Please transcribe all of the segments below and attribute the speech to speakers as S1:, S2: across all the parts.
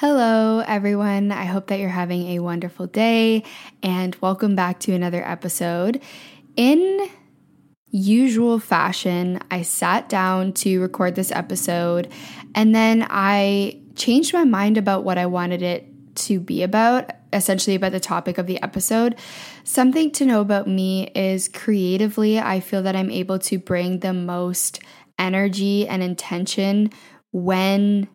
S1: Hello, everyone. I hope that you're having a wonderful day and welcome back to another episode. In usual fashion, I sat down to record this episode and then I changed my mind about what I wanted it to be about, essentially about the topic of the episode. Something to know about me is creatively, I feel that I'm able to bring the most energy and intention when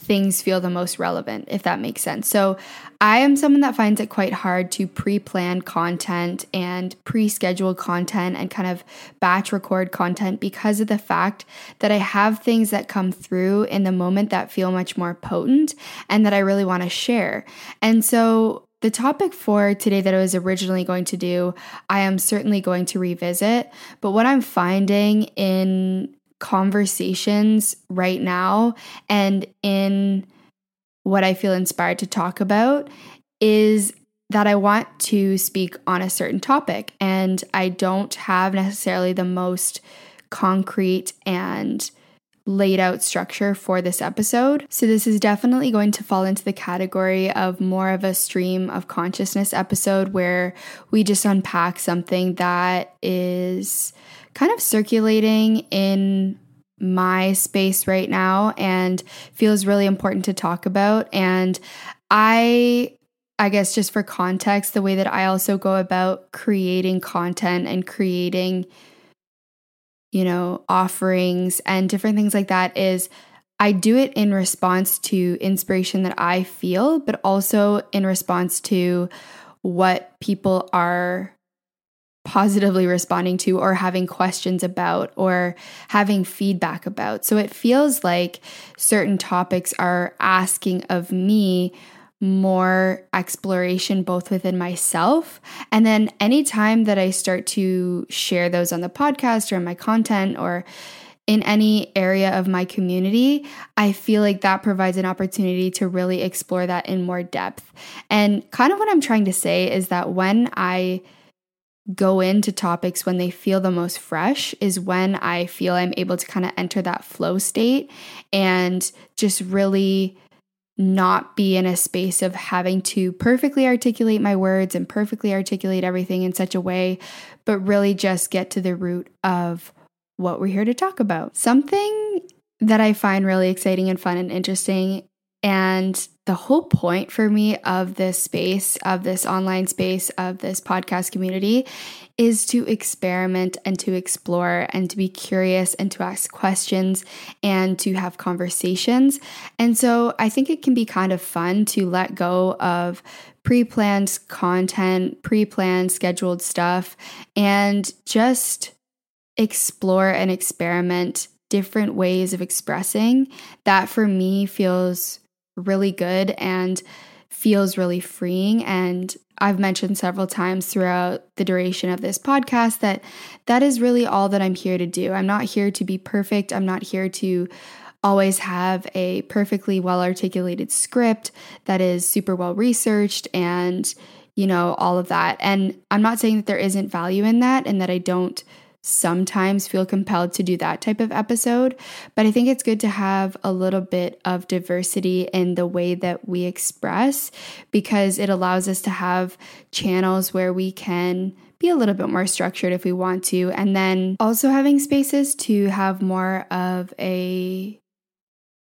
S1: things feel the most relevant, if that makes sense. So, I am someone that finds it quite hard to pre plan content and pre schedule content and kind of batch record content because of the fact that I have things that come through in the moment that feel much more potent and that I really want to share. And so, the topic for today that I was originally going to do, I am certainly going to revisit. But what I'm finding in conversations right now and in what I feel inspired to talk about is that I want to speak on a certain topic and I don't have necessarily the most concrete and laid out structure for this episode. So, this is definitely going to fall into the category of more of a stream of consciousness episode where we just unpack something that is kind of circulating in my space right now and feels really important to talk about. And I I guess just for context, the way that I also go about creating content and creating, you know, offerings and different things like that is I do it in response to inspiration that I feel, but also in response to what people are positively responding to or having questions about or having feedback about. So it feels like certain topics are asking of me more exploration both within myself and then anytime that I start to share those on the podcast or in my content or in any area of my community, I feel like that provides an opportunity to really explore that in more depth. And kind of what I'm trying to say is that when I go into topics when they feel the most fresh is when I feel I'm able to kind of enter that flow state and just really not be in a space of having to perfectly articulate my words and perfectly articulate everything in such a way, but really just get to the root of what we're here to talk about. Something that I find really exciting and fun and interesting and the whole point for me of this space, of this online space, of this podcast community is to experiment and to explore and to be curious and to ask questions and to have conversations. And so I think it can be kind of fun to let go of pre planned content, pre planned scheduled stuff, and just explore and experiment different ways of expressing that for me feels really good and feels really freeing and I've mentioned several times throughout the duration of this podcast that that is really all that I'm here to do. I'm not here to be perfect. I'm not here to always have a perfectly well articulated script that is super well researched and you know all of that. And I'm not saying that there isn't value in that and that I don't sometimes feel compelled to do that type of episode, but I think it's good to have a little bit of diversity in the way that we express because it allows us to have channels where we can be a little bit more structured if we want to, and then also having spaces to have more of a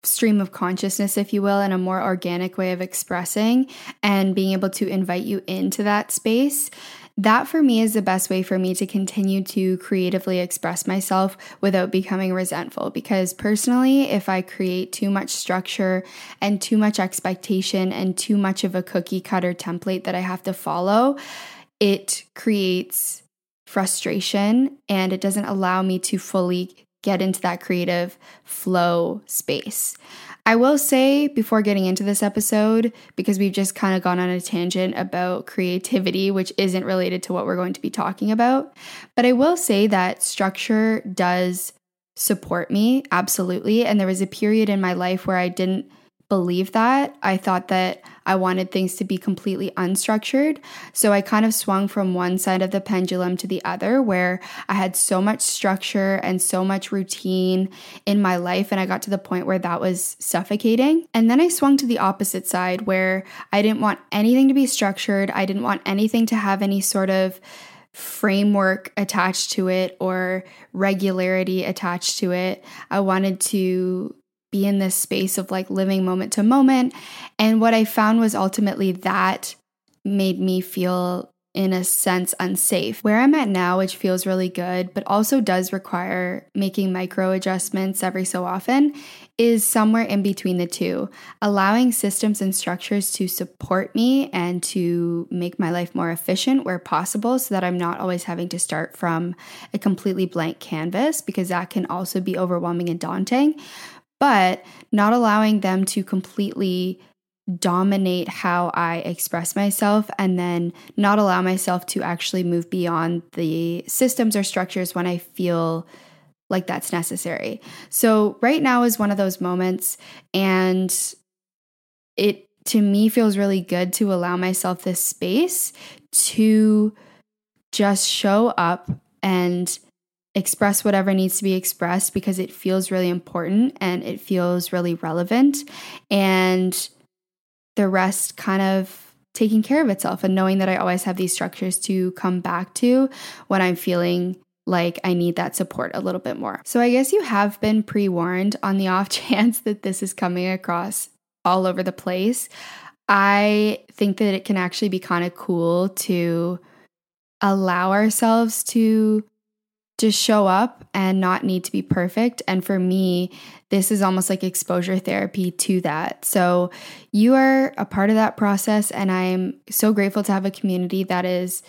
S1: stream of consciousness, if you will, and a more organic way of expressing and being able to invite you into that space. That for me is the best way for me to continue to creatively express myself without becoming resentful. Because personally, if I create too much structure and too much expectation and too much of a cookie cutter template that I have to follow, it creates frustration and it doesn't allow me to fully get into that creative flow space. I will say before getting into this episode, because we've just kind of gone on a tangent about creativity, which isn't related to what we're going to be talking about, but I will say that structure does support me, absolutely. And there was a period in my life where I didn't believe that. I thought that I wanted things to be completely unstructured. So I kind of swung from one side of the pendulum to the other, where I had so much structure and so much routine in my life. And I got to the point where that was suffocating. And then I swung to the opposite side, where I didn't want anything to be structured. I didn't want anything to have any sort of framework attached to it or regularity attached to it. I wanted to be in this space of like living moment to moment. And what I found was ultimately that made me feel in a sense unsafe. Where I'm at now, which feels really good, but also does require making micro adjustments every so often, is somewhere in between the two, allowing systems and structures to support me and to make my life more efficient where possible so that I'm not always having to start from a completely blank canvas because that can also be overwhelming and daunting but not allowing them to completely dominate how I express myself and then not allow myself to actually move beyond the systems or structures when I feel like that's necessary. So, right now is one of those moments, and it to me feels really good to allow myself this space to just show up and express whatever needs to be expressed because it feels really important and it feels really relevant. And the rest kind of taking care of itself and knowing that I always have these structures to come back to when I'm feeling like I need that support a little bit more. So I guess you have been pre warned on the off chance that this is coming across all over the place. I think that it can actually be kind of cool to allow ourselves to just show up and not need to be perfect. And for me, this is almost like exposure therapy to that. So you are a part of that process. And I'm so grateful to have a community that is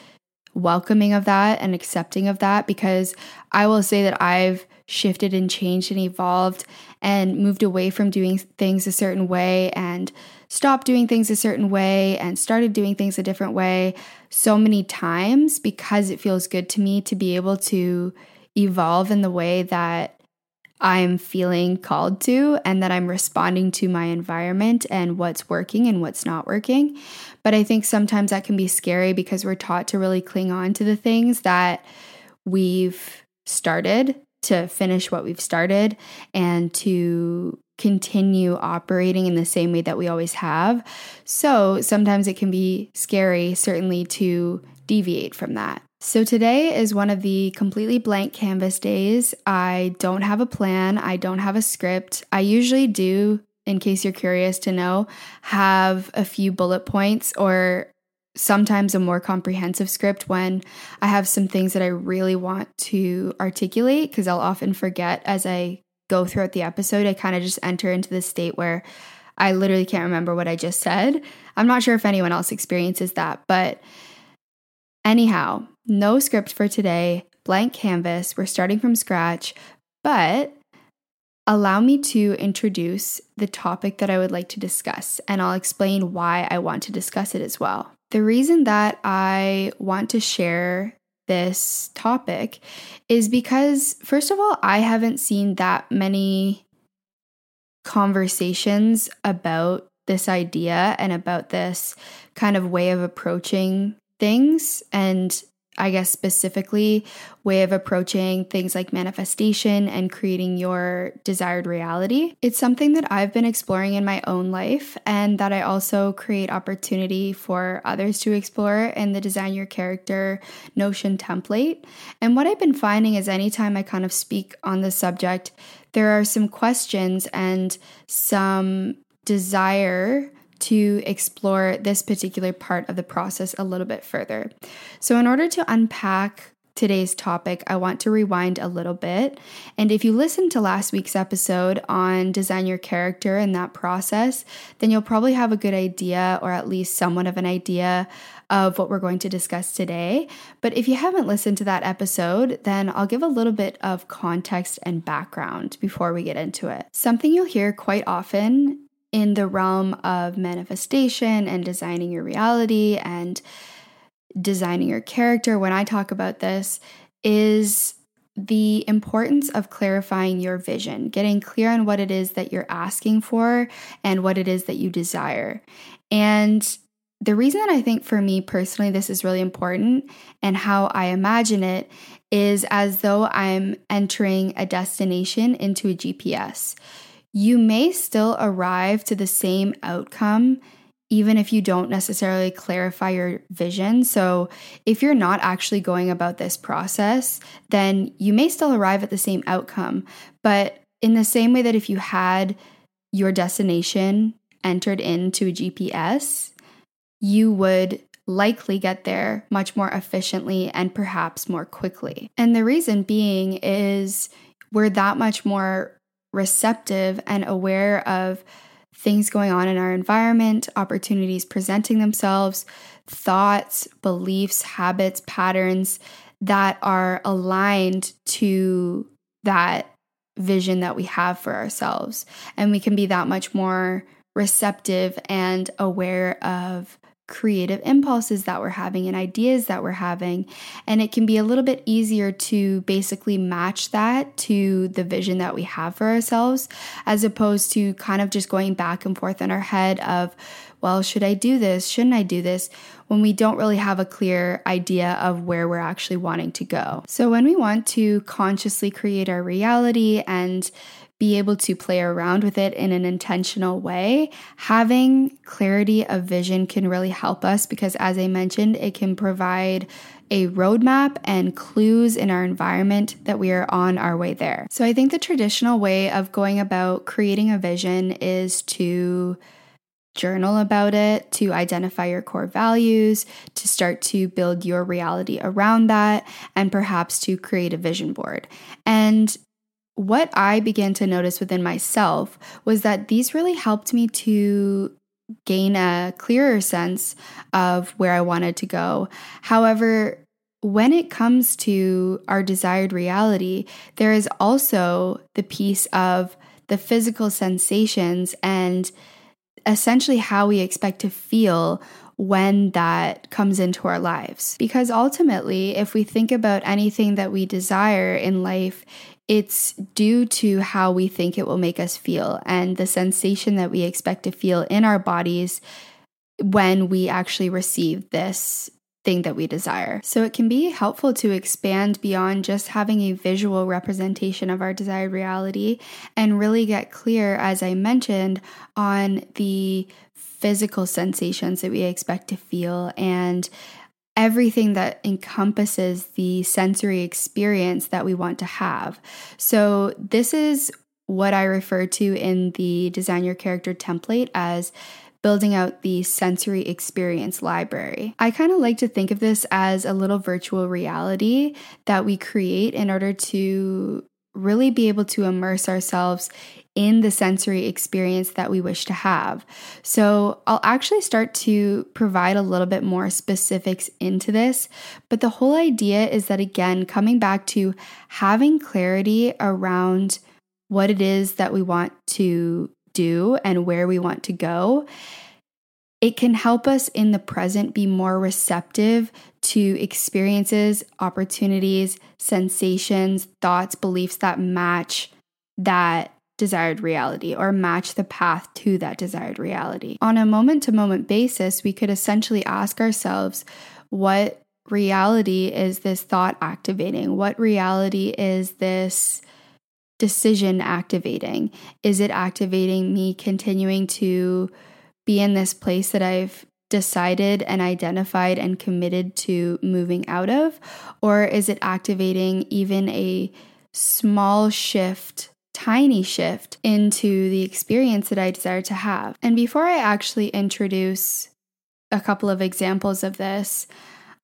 S1: welcoming of that and accepting of that because I will say that I've shifted and changed and evolved and moved away from doing things a certain way and stopped doing things a certain way and started doing things a different way so many times because it feels good to me to be able to evolve in the way that I'm feeling called to and that I'm responding to my environment and what's working and what's not working. But I think sometimes that can be scary because we're taught to really cling on to the things that we've started to finish what we've started and to continue operating in the same way that we always have. So sometimes it can be scary, certainly, to deviate from that. So today is one of the completely blank canvas days. I don't have a plan, I don't have a script. I usually do, in case you're curious to know, have a few bullet points or sometimes a more comprehensive script when I have some things that I really want to articulate because I'll often forget as I go throughout the episode, I kind of just enter into this state where I literally can't remember what I just said. I'm not sure if anyone else experiences that, but anyhow, no script for today, blank canvas. We're starting from scratch, but allow me to introduce the topic that I would like to discuss, and I'll explain why I want to discuss it as well. The reason that I want to share this topic is because, first of all, I haven't seen that many conversations about this idea and about this kind of way of approaching things. And I guess, specifically, way of approaching things like manifestation and creating your desired reality. It's something that I've been exploring in my own life and that I also create opportunity for others to explore in the Design Your Character Notion template. And what I've been finding is anytime I kind of speak on the subject, there are some questions and some desire to explore this particular part of the process a little bit further. So, in order to unpack today's topic, I want to rewind a little bit. And if you listened to last week's episode on design your character and that process, then you'll probably have a good idea, or at least somewhat of an idea, of what we're going to discuss today. But if you haven't listened to that episode, then I'll give a little bit of context and background before we get into it. Something you'll hear quite often in the realm of manifestation and designing your reality and designing your character, when I talk about this, is the importance of clarifying your vision, getting clear on what it is that you're asking for and what it is that you desire. And the reason that I think for me personally this is really important and how I imagine it is as though I'm entering a destination into a GPS you may still arrive to the same outcome even if you don't necessarily clarify your vision. So, if you're not actually going about this process, then you may still arrive at the same outcome. But in the same way that if you had your destination entered into a GPS, you would likely get there much more efficiently and perhaps more quickly. And the reason being is we're that much more receptive and aware of things going on in our environment, opportunities presenting themselves, thoughts, beliefs, habits, patterns that are aligned to that vision that we have for ourselves. And we can be that much more receptive and aware of creative impulses that we're having and ideas that we're having. And it can be a little bit easier to basically match that to the vision that we have for ourselves, as opposed to kind of just going back and forth in our head of, well, should I do this? Shouldn't I do this? When we don't really have a clear idea of where we're actually wanting to go. So, when we want to consciously create our reality and be able to play around with it in an intentional way, having clarity of vision can really help us because, as I mentioned, it can provide a roadmap and clues in our environment that we are on our way there. So, I think the traditional way of going about creating a vision is to journal about it, to identify your core values, to start to build your reality around that, and perhaps to create a vision board. And what I began to notice within myself was that these really helped me to gain a clearer sense of where I wanted to go. However, when it comes to our desired reality, there is also the piece of the physical sensations and essentially how we expect to feel when that comes into our lives. Because ultimately, if we think about anything that we desire in life, it's due to how we think it will make us feel and the sensation that we expect to feel in our bodies when we actually receive this thing that we desire. So it can be helpful to expand beyond just having a visual representation of our desired reality and really get clear, as I mentioned, on the physical sensations that we expect to feel and everything that encompasses the sensory experience that we want to have. So, this is what I refer to in the Design Your Character template as building out the sensory experience library. I kind of like to think of this as a little virtual reality that we create in order to really be able to immerse ourselves in the sensory experience that we wish to have. So, I'll actually start to provide a little bit more specifics into this, but the whole idea is that, again, coming back to having clarity around what it is that we want to do and where we want to go. It can help us in the present be more receptive to experiences, opportunities, sensations, thoughts, beliefs that match that desired reality or match the path to that desired reality. On a moment to moment basis, we could essentially ask ourselves, what reality is this thought activating? What reality is this decision activating? Is it activating me continuing to be in this place that I've decided and identified and committed to moving out of? Or is it activating even a small shift, tiny shift into the experience that I desire to have? And before I actually introduce a couple of examples of this,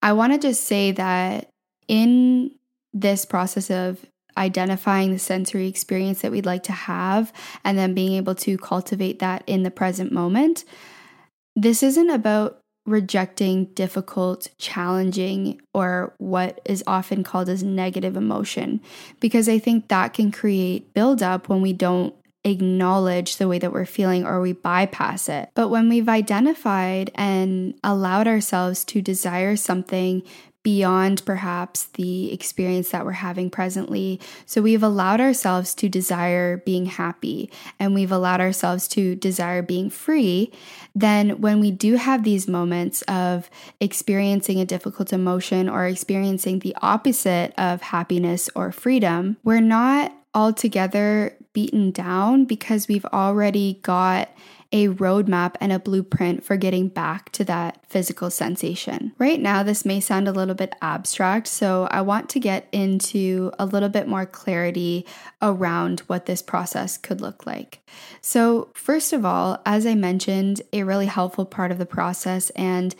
S1: I want to just say that in this process of identifying the sensory experience that we'd like to have and then being able to cultivate that in the present moment, this isn't about rejecting difficult, challenging, or what is often called as negative emotion, because I think that can create buildup when we don't acknowledge the way that we're feeling or we bypass it. But when we've identified and allowed ourselves to desire something beyond perhaps the experience that we're having presently. So we've allowed ourselves to desire being happy and we've allowed ourselves to desire being free. Then, when we do have these moments of experiencing a difficult emotion or experiencing the opposite of happiness or freedom, we're not altogether beaten down because we've already got a roadmap and a blueprint for getting back to that physical sensation. Right now, this may sound a little bit abstract, so I want to get into a little bit more clarity around what this process could look like. So, first of all, as I mentioned, a really helpful part of the process and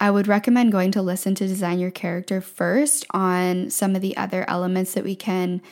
S1: I would recommend going to listen to Design Your Character first on some of the other elements that we can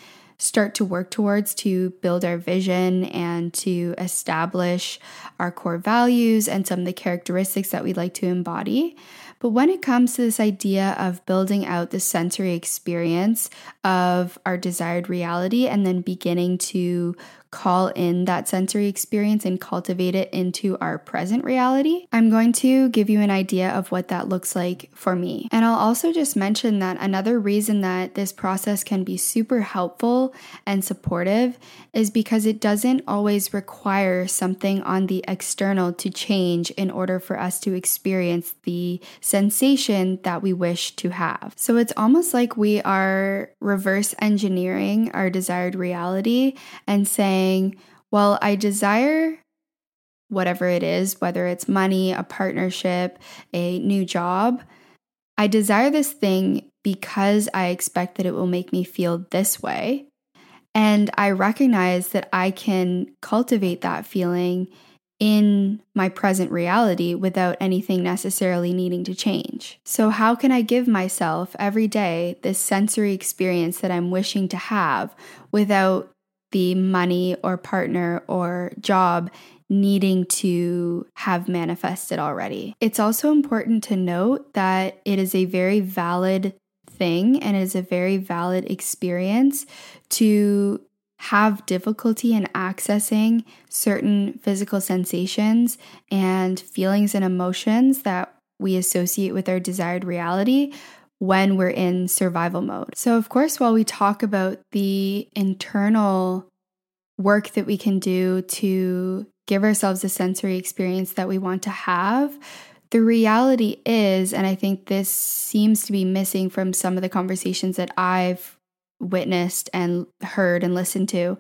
S1: start to work towards to build our vision and to establish our core values and some of the characteristics that we'd like to embody. But when it comes to this idea of building out the sensory experience of our desired reality and then beginning to call in that sensory experience and cultivate it into our present reality, I'm going to give you an idea of what that looks like for me. And I'll also just mention that another reason that this process can be super helpful and supportive is because it doesn't always require something on the external to change in order for us to experience the sensation that we wish to have. So it's almost like we are reverse engineering our desired reality and saying, saying, Well, I desire whatever it is, whether it's money, a partnership, a new job. I desire this thing because I expect that it will make me feel this way. And I recognize that I can cultivate that feeling in my present reality without anything necessarily needing to change. So, how can I give myself every day this sensory experience that I'm wishing to have without the money or partner or job needing to have manifested already. It's also important to note that it is a very valid thing and it is a very valid experience to have difficulty in accessing certain physical sensations and feelings and emotions that we associate with our desired reality when we're in survival mode. So, of course, while we talk about the internal work that we can do to give ourselves the sensory experience that we want to have, the reality is, and I think this seems to be missing from some of the conversations that I've witnessed and heard and listened to,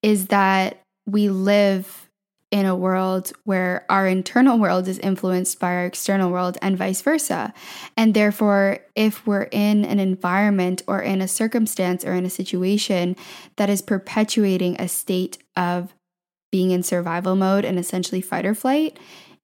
S1: is that we live in a world where our internal world is influenced by our external world and vice versa. And therefore, if we're in an environment or in a circumstance or in a situation that is perpetuating a state of being in survival mode and essentially fight or flight,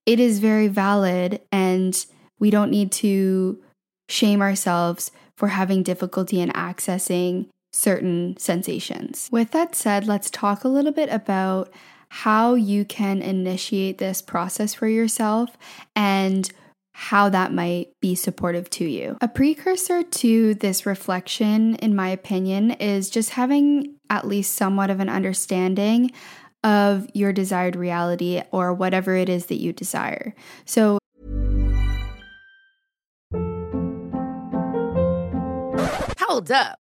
S1: it is very valid and we don't need to shame ourselves for having difficulty in accessing certain sensations. With that said, let's talk a little bit about how you can initiate this process for yourself and how that might be supportive to you. A precursor to this reflection, in my opinion, is just having at least somewhat of an understanding of your desired reality or whatever it is that you desire. So,
S2: hold up.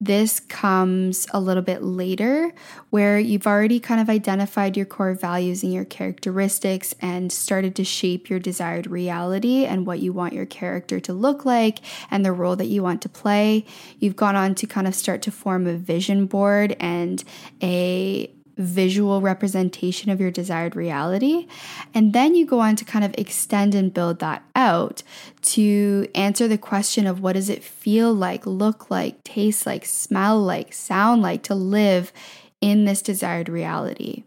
S1: this comes a little bit later, where you've already kind of identified your core values and your characteristics and started to shape your desired reality and what you want your character to look like and the role that you want to play. You've gone on to kind of start to form a vision board and a visual representation of your desired reality. And then you go on to kind of extend and build that out to answer the question of what does it feel like, look like, taste like, smell like, sound like to live in this desired reality.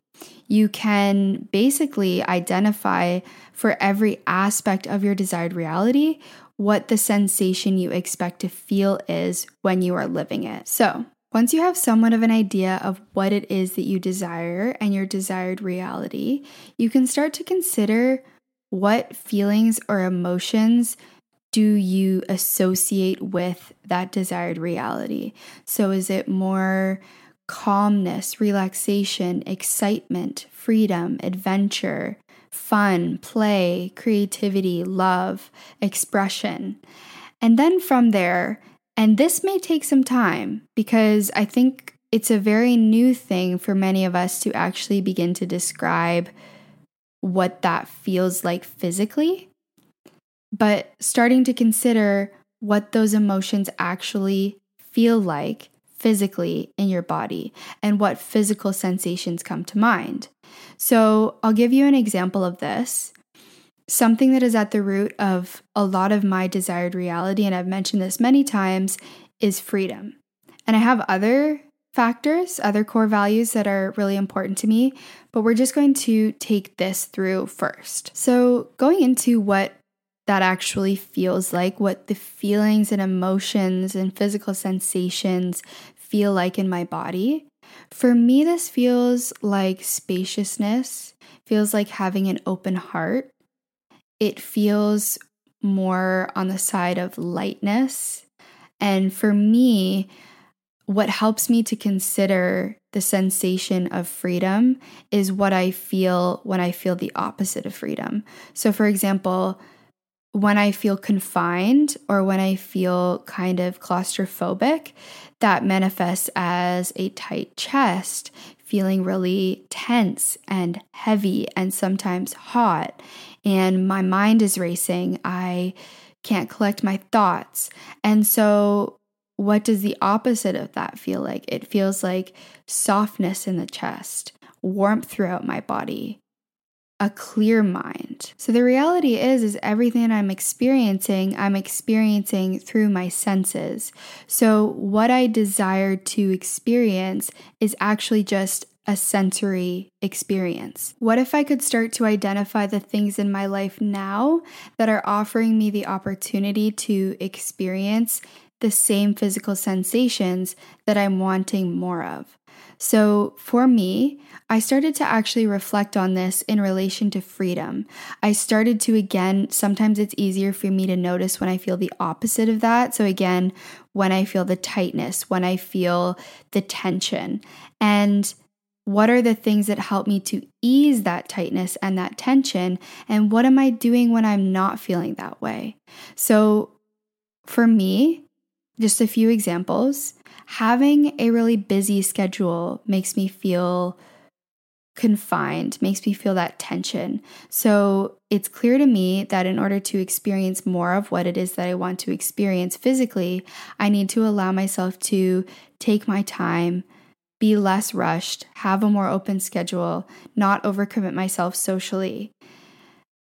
S1: You can basically identify for every aspect of your desired reality what the sensation you expect to feel is when you are living it. So, once you have somewhat of an idea of what it is that you desire and your desired reality, you can start to consider what feelings or emotions do you associate with that desired reality. So, is it more calmness, relaxation, excitement, freedom, adventure, fun, play, creativity, love, expression? And then from there, and this may take some time because I think it's a very new thing for many of us to actually begin to describe what that feels like physically, but starting to consider what those emotions actually feel like physically in your body and what physical sensations come to mind. So, I'll give you an example of this. Something that is at the root of a lot of my desired reality, and I've mentioned this many times, is freedom. And I have other factors, other core values that are really important to me, but we're just going to take this through first. So, going into what that actually feels like, what the feelings and emotions and physical sensations feel like in my body. For me, this feels like spaciousness, feels like having an open heart, it feels more on the side of lightness. And for me, what helps me to consider the sensation of freedom is what I feel when I feel the opposite of freedom. So, for example, when I feel confined or when I feel kind of claustrophobic, that manifests as a tight chest, feeling really tense and heavy and sometimes hot and my mind is racing. I can't collect my thoughts. And so, what does the opposite of that feel like? It feels like softness in the chest, warmth throughout my body, a clear mind. So the reality is is everything I'm experiencing, I'm experiencing through my senses. So what I desire to experience is actually just a sensory experience? What if I could start to identify the things in my life now that are offering me the opportunity to experience the same physical sensations that I'm wanting more of? So for me, I started to actually reflect on this in relation to freedom. I started to, again, sometimes it's easier for me to notice when I feel the opposite of that. So, again, when I feel the tightness, when I feel the tension. And what are the things that help me to ease that tightness and that tension? And what am I doing when I'm not feeling that way? So, for me, just a few examples having a really busy schedule makes me feel confined, makes me feel that tension. So it's clear to me that in order to experience more of what it is that I want to experience physically, I need to allow myself to take my time, be less rushed, have a more open schedule, not overcommit myself socially.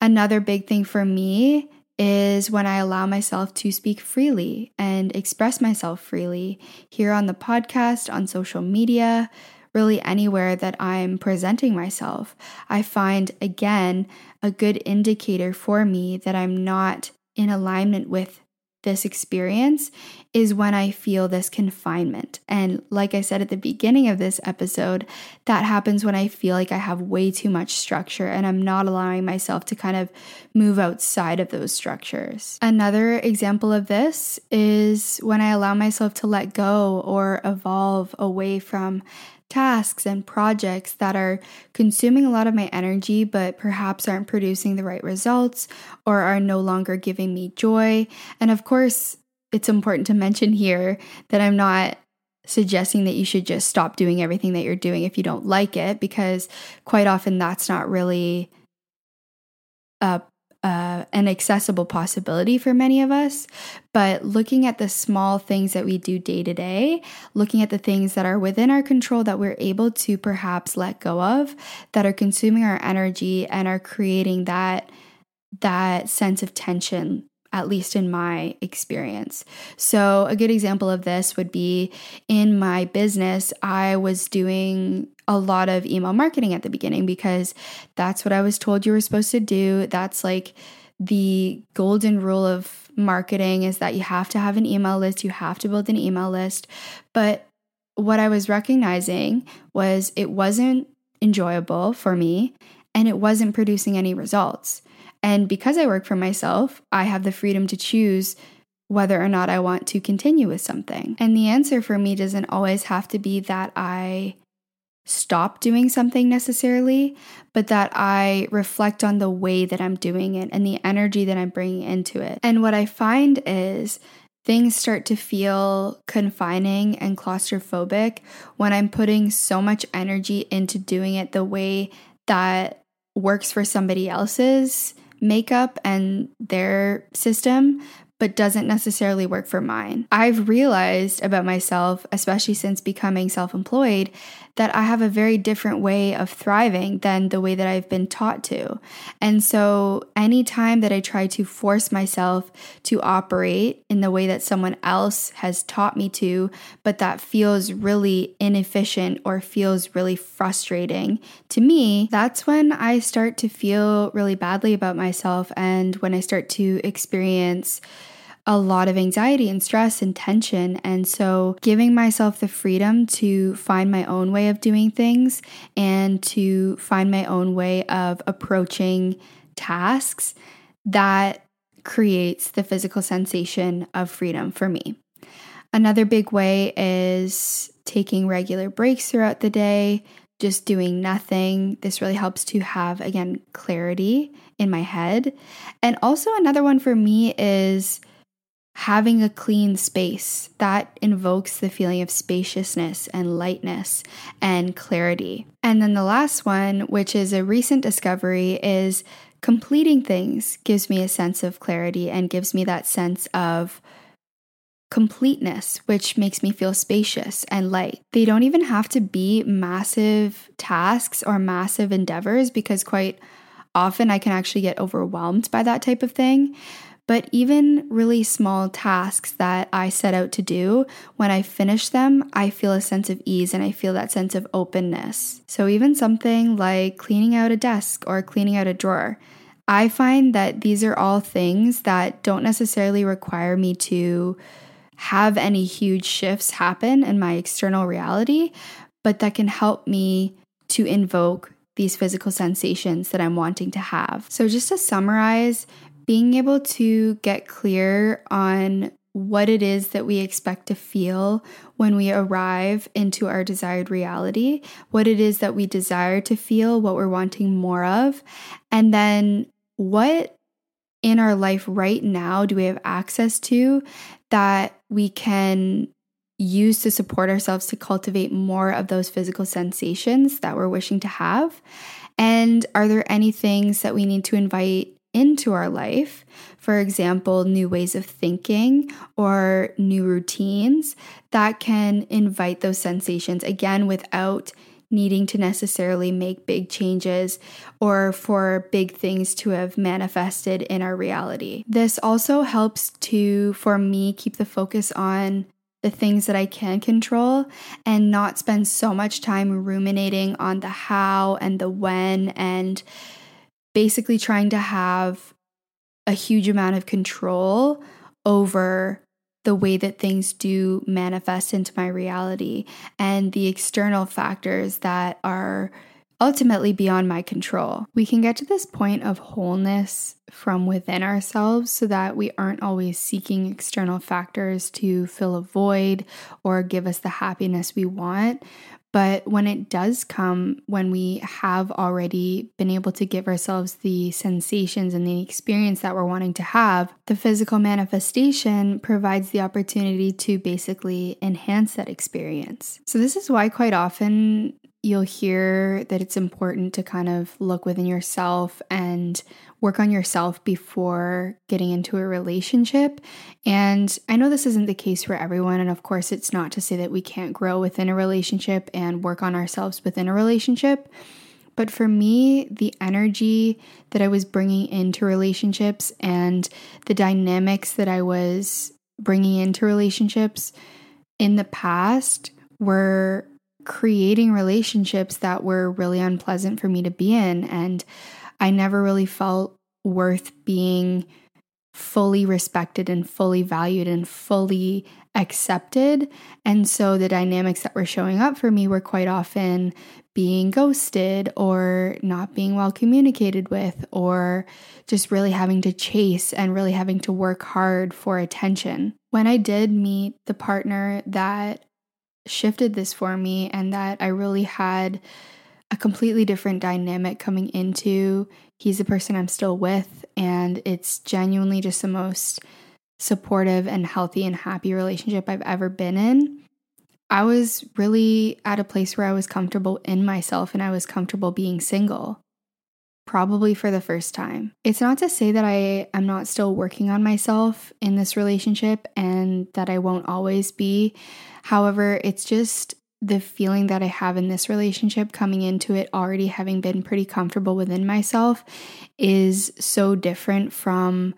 S1: Another big thing for me is when I allow myself to speak freely and express myself freely here on the podcast, on social media, really anywhere that I'm presenting myself. I find, again, a good indicator for me that I'm not in alignment with this experience is when I feel this confinement. And like I said at the beginning of this episode, that happens when I feel like I have way too much structure and I'm not allowing myself to kind of move outside of those structures. Another example of this is when I allow myself to let go or evolve away from tasks and projects that are consuming a lot of my energy, but perhaps aren't producing the right results or are no longer giving me joy. And of course, it's important to mention here that I'm not suggesting that you should just stop doing everything that you're doing if you don't like it, because quite often that's not really a uh, an accessible possibility for many of us. But looking at the small things that we do day to day, looking at the things that are within our control that we're able to perhaps let go of, that are consuming our energy and are creating that that sense of tension at least in my experience. So, a good example of this would be in my business, I was doing a lot of email marketing at the beginning because that's what I was told you were supposed to do. That's like the golden rule of marketing is that you have to have an email list, you have to build an email list. But what I was recognizing was it wasn't enjoyable for me and it wasn't producing any results. And because I work for myself, I have the freedom to choose whether or not I want to continue with something. And the answer for me doesn't always have to be that I stop doing something necessarily, but that I reflect on the way that I'm doing it and the energy that I'm bringing into it. And what I find is things start to feel confining and claustrophobic when I'm putting so much energy into doing it the way that works for somebody else's makeup and their system, but doesn't necessarily work for mine. I've realized about myself, especially since becoming self employed, that I have a very different way of thriving than the way that I've been taught to. And so, anytime that I try to force myself to operate in the way that someone else has taught me to, but that feels really inefficient or feels really frustrating to me, that's when I start to feel really badly about myself and when I start to experience a lot of anxiety and stress and tension. And so, giving myself the freedom to find my own way of doing things and to find my own way of approaching tasks that creates the physical sensation of freedom for me. Another big way is taking regular breaks throughout the day, just doing nothing. This really helps to have, again, clarity in my head. And also, another one for me is having a clean space that invokes the feeling of spaciousness and lightness and clarity. And then the last one, which is a recent discovery, is completing things gives me a sense of clarity and gives me that sense of completeness, which makes me feel spacious and light. They don't even have to be massive tasks or massive endeavors because quite often I can actually get overwhelmed by that type of thing. But even really small tasks that I set out to do, when I finish them, I feel a sense of ease and I feel that sense of openness. So even something like cleaning out a desk or cleaning out a drawer, I find that these are all things that don't necessarily require me to have any huge shifts happen in my external reality, but that can help me to invoke these physical sensations that I'm wanting to have. So, just to summarize, being able to get clear on what it is that we expect to feel when we arrive into our desired reality, what it is that we desire to feel, what we're wanting more of, and then what in our life right now do we have access to that we can use to support ourselves to cultivate more of those physical sensations that we're wishing to have? And are there any things that we need to invite into our life? For example, new ways of thinking or new routines that can invite those sensations again without needing to necessarily make big changes or for big things to have manifested in our reality. This also helps to, for me, keep the focus on the things that I can control and not spend so much time ruminating on the how and the when and basically trying to have a huge amount of control over the way that things do manifest into my reality and the external factors that are ultimately beyond my control. We can get to this point of wholeness from within ourselves so that we aren't always seeking external factors to fill a void or give us the happiness we want. But when it does come, when we have already been able to give ourselves the sensations and the experience that we're wanting to have, the physical manifestation provides the opportunity to basically enhance that experience. So, this is why quite often you'll hear that it's important to kind of look within yourself and work on yourself before getting into a relationship. And I know this isn't the case for everyone. And of course, it's not to say that we can't grow within a relationship and work on ourselves within a relationship. But for me, the energy that I was bringing into relationships and the dynamics that I was bringing into relationships in the past were creating relationships that were really unpleasant for me to be in. And I never really felt worth being fully respected and fully valued and fully accepted. And so the dynamics that were showing up for me were quite often being ghosted or not being well communicated with or just really having to chase and really having to work hard for attention. When I did meet the partner that shifted this for me and that I really had a completely different dynamic coming into. He's the person I'm still with, and it's genuinely just the most supportive and healthy and happy relationship I've ever been in. I was really at a place where I was comfortable in myself and I was comfortable being single, probably for the first time. It's not to say that I am not still working on myself in this relationship and that I won't always be. However, it's just the feeling that I have in this relationship coming into it already having been pretty comfortable within myself is so different from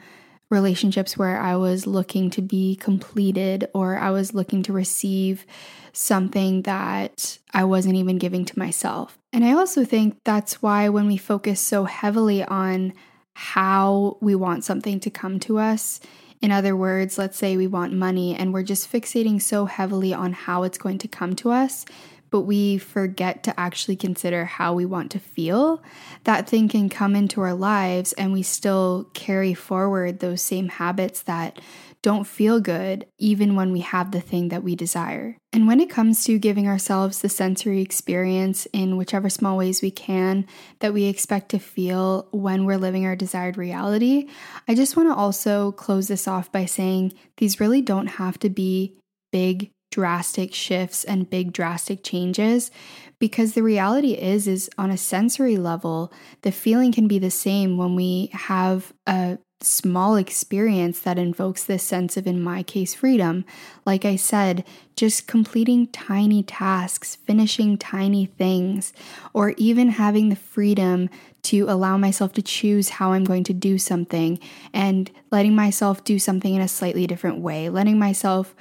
S1: relationships where I was looking to be completed or I was looking to receive something that I wasn't even giving to myself. And I also think that's why when we focus so heavily on how we want something to come to us, in other words, let's say we want money and we're just fixating so heavily on how it's going to come to us, but we forget to actually consider how we want to feel. That thing can come into our lives and we still carry forward those same habits that don't feel good even when we have the thing that we desire. And when it comes to giving ourselves the sensory experience in whichever small ways we can that we expect to feel when we're living our desired reality, I just want to also close this off by saying these really don't have to be big drastic shifts and big drastic changes because the reality is is on a sensory level the feeling can be the same when we have a small experience that invokes this sense of, in my case, freedom. Like I said, just completing tiny tasks, finishing tiny things, or even having the freedom to allow myself to choose how I'm going to do something and letting myself do something in a slightly different way, letting myself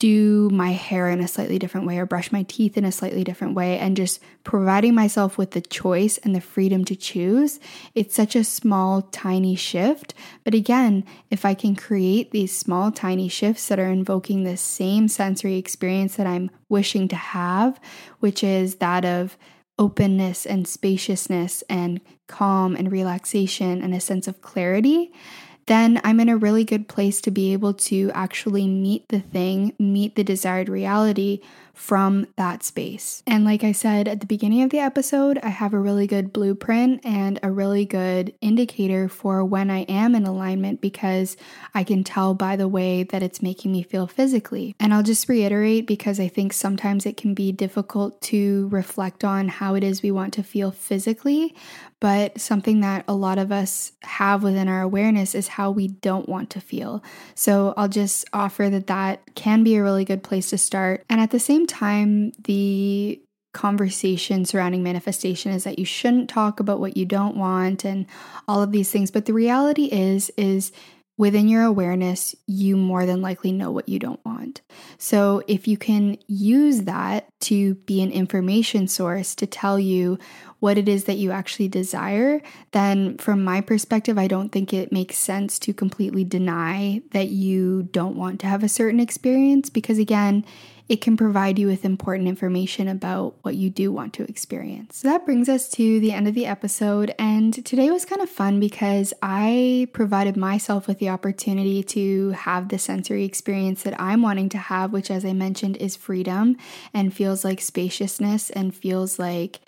S1: do my hair in a slightly different way or brush my teeth in a slightly different way and just providing myself with the choice and the freedom to choose. It's such a small, tiny shift. But again, if I can create these small, tiny shifts that are invoking the same sensory experience that I'm wishing to have, which is that of openness and spaciousness and calm and relaxation and a sense of clarity, then I'm in a really good place to be able to actually meet the thing, meet the desired reality from that space. And like I said at the beginning of the episode, I have a really good blueprint and a really good indicator for when I am in alignment because I can tell by the way that it's making me feel physically. And I'll just reiterate because I think sometimes it can be difficult to reflect on how it is we want to feel physically, but something that a lot of us have within our awareness is how we don't want to feel. So I'll just offer that that can be a really good place to start. And at the same time, the conversation surrounding manifestation is that you shouldn't talk about what you don't want and all of these things. But the reality is is within your awareness you more than likely know what you don't want. So if you can use that to be an information source to tell you what it is that you actually desire, then from my perspective, I don't think it makes sense to completely deny that you don't want to have a certain experience because, again, it can provide you with important information about what you do want to experience. So that brings us to the end of the episode. And today was kind of fun because I provided myself with the opportunity to have the sensory experience that I'm wanting to have, which, as I mentioned, is freedom and feels like spaciousness and feels like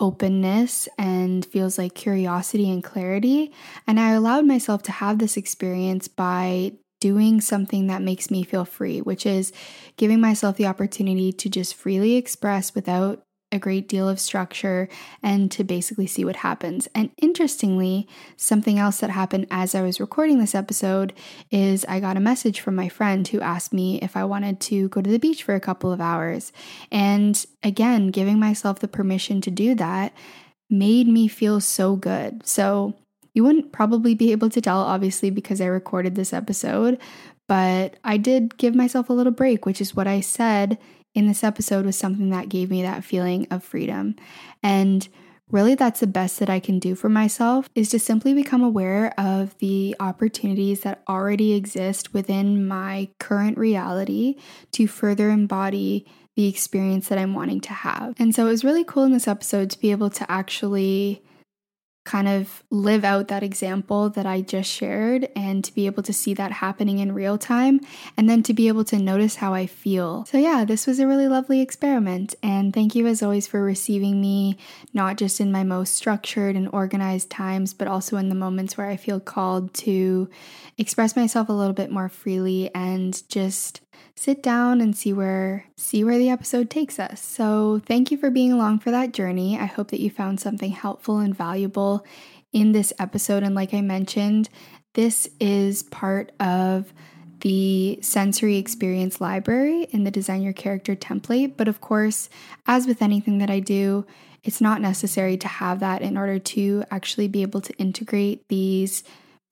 S1: openness and feels like curiosity and clarity. And I allowed myself to have this experience by doing something that makes me feel free, which is giving myself the opportunity to just freely express without a great deal of structure and to basically see what happens. And interestingly, something else that happened as I was recording this episode is I got a message from my friend who asked me if I wanted to go to the beach for a couple of hours. And again, giving myself the permission to do that made me feel so good. So, you wouldn't probably be able to tell, obviously, because I recorded this episode, but I did give myself a little break, which is what I said in this episode was something that gave me that feeling of freedom. And really, that's the best that I can do for myself is to simply become aware of the opportunities that already exist within my current reality to further embody the experience that I'm wanting to have. And so it was really cool in this episode to be able to actually kind of live out that example that I just shared and to be able to see that happening in real time and then to be able to notice how I feel. So, yeah, this was a really lovely experiment. And thank you as always for receiving me, not just in my most structured and organized times, but also in the moments where I feel called to express myself a little bit more freely and just sit down and see where see where the episode takes us. So, thank you for being along for that journey. I hope that you found something helpful and valuable in this episode and like I mentioned, this is part of the sensory experience library in the design your character template, but of course, as with anything that I do, it's not necessary to have that in order to actually be able to integrate these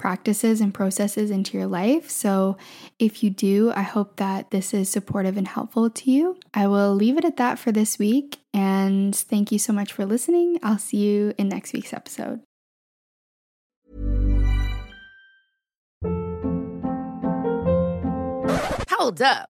S1: practices and processes into your life. So, if you do, I hope that this is supportive and helpful to you. I will leave it at that for this week. And thank you so much for listening. I'll see you in next week's episode.
S2: Hold up.